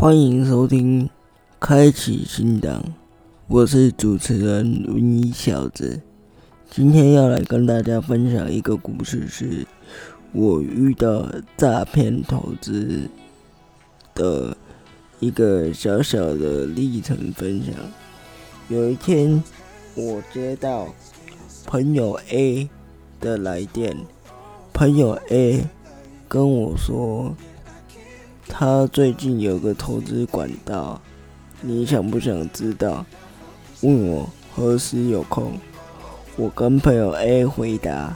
欢迎收听《开启新档》，我是主持人文一小子。今天要来跟大家分享一个故事，是我遇到诈骗投资的一个小小的历程分享。有一天，我接到朋友 A 的来电，朋友 A 跟我说。他最近有个投资管道，你想不想知道？问我何时有空。我跟朋友 A 回答：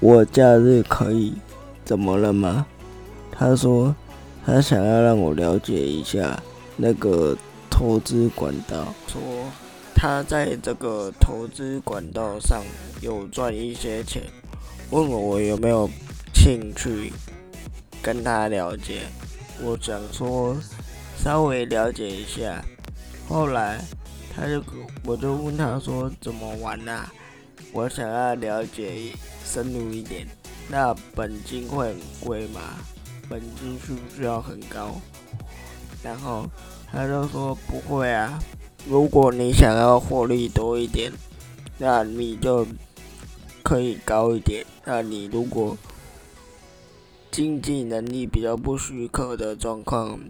我假日可以。怎么了吗？他说他想要让我了解一下那个投资管道，说他在这个投资管道上有赚一些钱，问我有没有兴趣。跟他了解，我想说稍微了解一下。后来他就我就问他说怎么玩啊？我想要了解深入一点。那本金会很贵吗？本金需不需要很高？然后他就说不会啊。如果你想要获利多一点，那你就可以高一点。那你如果经济能力比较不许可的状况，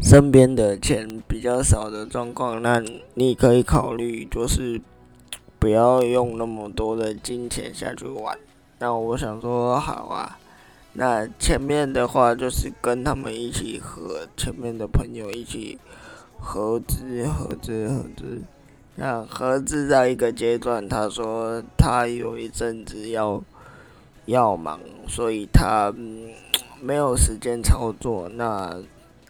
身边的钱比较少的状况，那你可以考虑就是不要用那么多的金钱下去玩。那我想说好啊，那前面的话就是跟他们一起和前面的朋友一起合资合资合资。那合资在一个阶段，他说他有一阵子要。要忙，所以他没有时间操作。那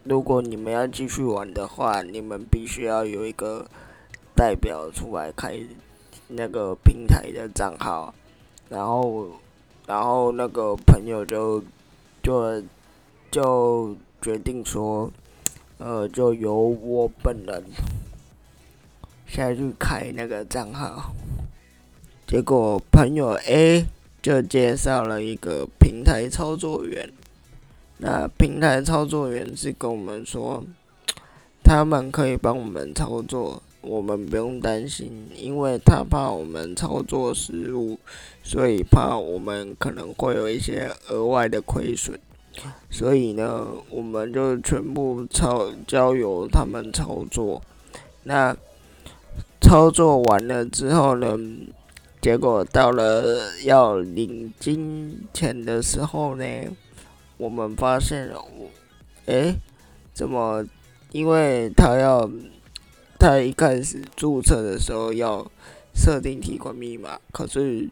如果你们要继续玩的话，你们必须要有一个代表出来开那个平台的账号，然后，然后那个朋友就就就决定说，呃，就由我本人下去开那个账号。结果朋友 A。就介绍了一个平台操作员，那平台操作员是跟我们说，他们可以帮我们操作，我们不用担心，因为他怕我们操作失误，所以怕我们可能会有一些额外的亏损，所以呢，我们就全部操交由他们操作。那操作完了之后呢？结果到了要领金钱的时候呢，我们发现，我，哎，怎么？因为他要，他一开始注册的时候要设定提款密码，可是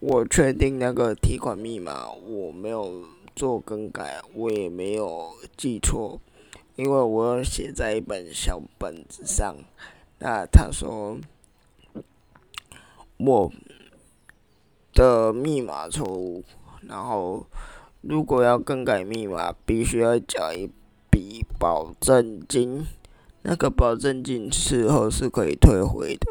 我确定那个提款密码我没有做更改，我也没有记错，因为我写在一本小本子上。那他说。我的密码错误，然后如果要更改密码，必须要交一笔保证金。那个保证金事后是可以退回的。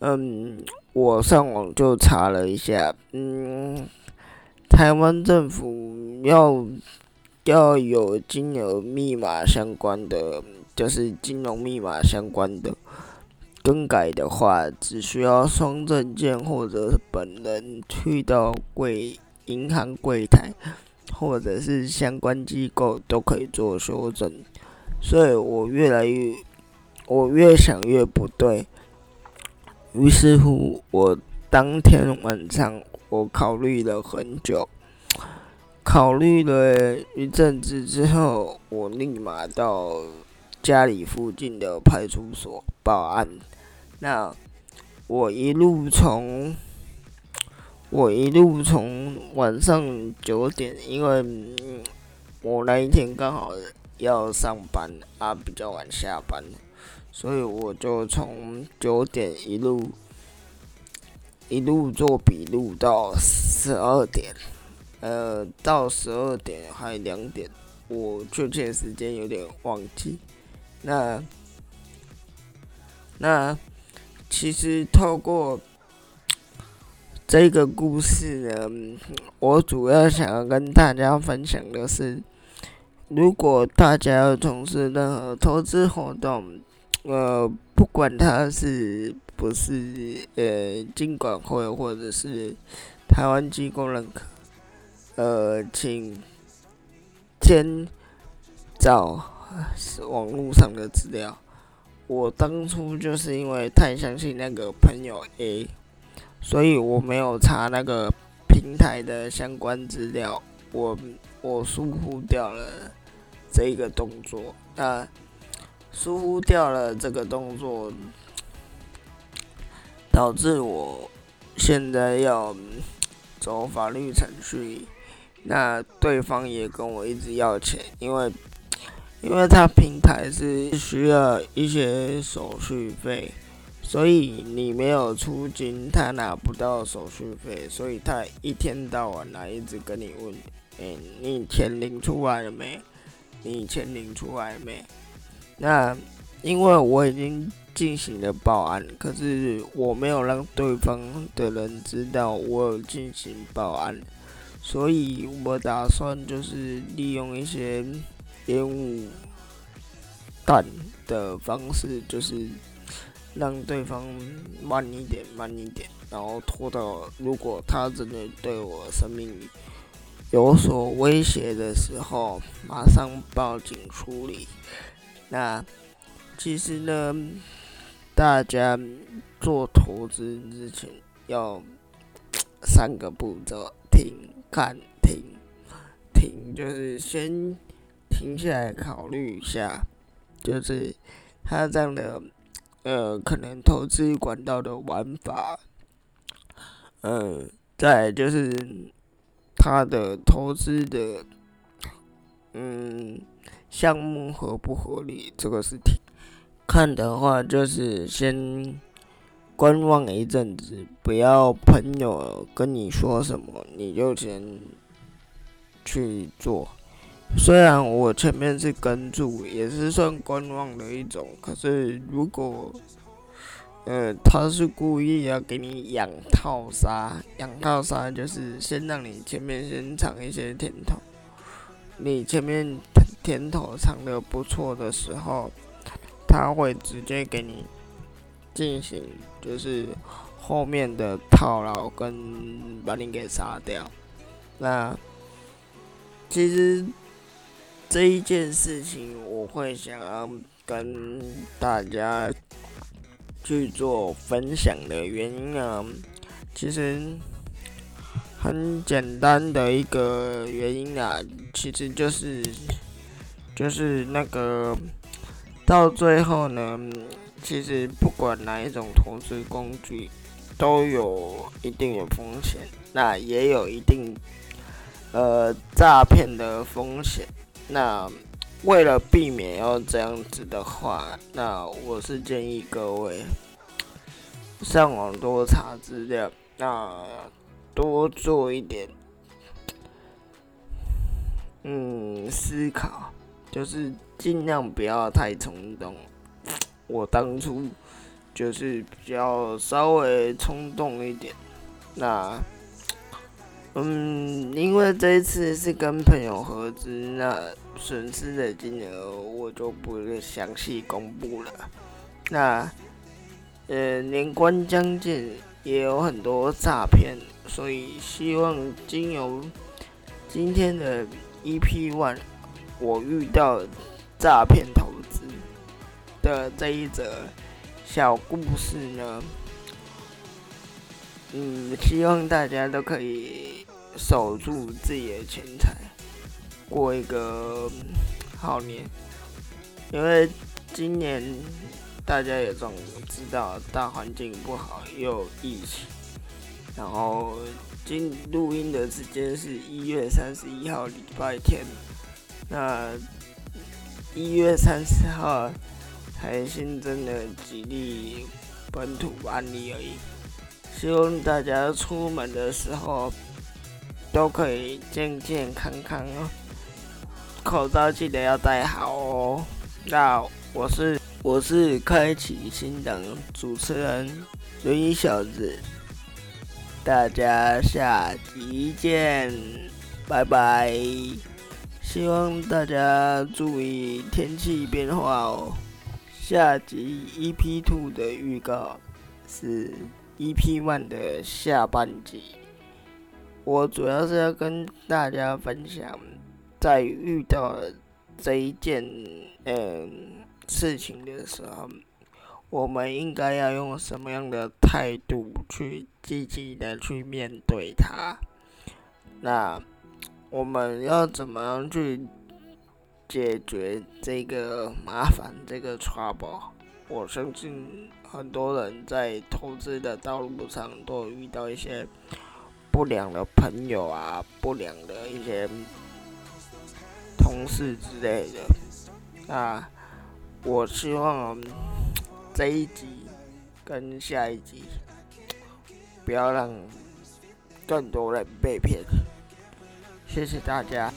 嗯，我上网就查了一下，嗯，台湾政府要要有金额密码相关的，就是金融密码相关的。更改的话，只需要双证件或者本人去到柜银行柜台，或者是相关机构都可以做修正。所以我越来越，我越想越不对。于是乎，我当天晚上我考虑了很久，考虑了一阵子之后，我立马到家里附近的派出所报案。那我一路从我一路从晚上九点，因为我那一天刚好要上班啊，比较晚下班，所以我就从九点一路一路做笔录到十二点，呃，到十二点还两点，我确切时间有点忘记。那那。其实透过这个故事呢，我主要想要跟大家分享的是，如果大家要从事任何投资活动，呃，不管它是不是呃金管会或者是台湾机构认可，呃，请先找网络上的资料。我当初就是因为太相信那个朋友 A，所以我没有查那个平台的相关资料，我我疏忽掉了这一个动作，那疏忽掉了这个动作，导致我现在要走法律程序，那对方也跟我一直要钱，因为。因为它平台是需要一些手续费，所以你没有出金，他拿不到手续费，所以他一天到晚来一直跟你问：“哎，你钱领出来了没？你钱领出来没？”那因为我已经进行了报案，可是我没有让对方的人知道我有进行报案，所以我打算就是利用一些。烟雾弹的方式就是让对方慢一点，慢一点，然后拖到如果他真的对我生命有所威胁的时候，马上报警处理。那其实呢，大家做投资之前要三个步骤：停、看、停、停，就是先。停下来考虑一下，就是他这样的呃，可能投资管道的玩法，呃，再就是他的投资的嗯项目合不合理，这个是题。看的话，就是先观望一阵子，不要朋友跟你说什么，你就先去做。虽然我前面是跟住，也是算观望的一种，可是如果，呃，他是故意要给你养套杀，养套杀就是先让你前面先尝一些甜头，你前面甜头尝的不错的时候，他会直接给你进行就是后面的套牢跟把你给杀掉，那其实。这一件事情，我会想要跟大家去做分享的原因啊，其实很简单的一个原因啊，其实就是就是那个到最后呢，其实不管哪一种投资工具，都有一定的风险，那也有一定呃诈骗的风险。那为了避免要这样子的话，那我是建议各位上网多查资料，那多做一点嗯思考，就是尽量不要太冲动。我当初就是比较稍微冲动一点，那。嗯，因为这一次是跟朋友合资，那损失的金额我就不详细公布了。那呃，年关将近，也有很多诈骗，所以希望经由今天的 EP One，我遇到诈骗投资的这一则小故事呢，嗯，希望大家都可以。守住自己的钱财，过一个好年。因为今年大家也总知道大环境不好，又疫情。然后今录音的时间是一月三十一号礼拜天，那一月三十号才新增了几例本土案例而已。希望大家出门的时候。都可以健健康康哦，口罩记得要戴好哦。那我是我是开启新档主持人轮椅小子，大家下集见，拜拜，希望大家注意天气变化哦。下集 EP Two 的预告是 EP One 的下半集。我主要是要跟大家分享，在遇到这一件嗯事情的时候，我们应该要用什么样的态度去积极的去面对它？那我们要怎么样去解决这个麻烦、这个 trouble？我相信很多人在投资的道路上都有遇到一些。不良的朋友啊，不良的一些同事之类的，啊我希望这一集跟下一集不要让更多人被骗。谢谢大家。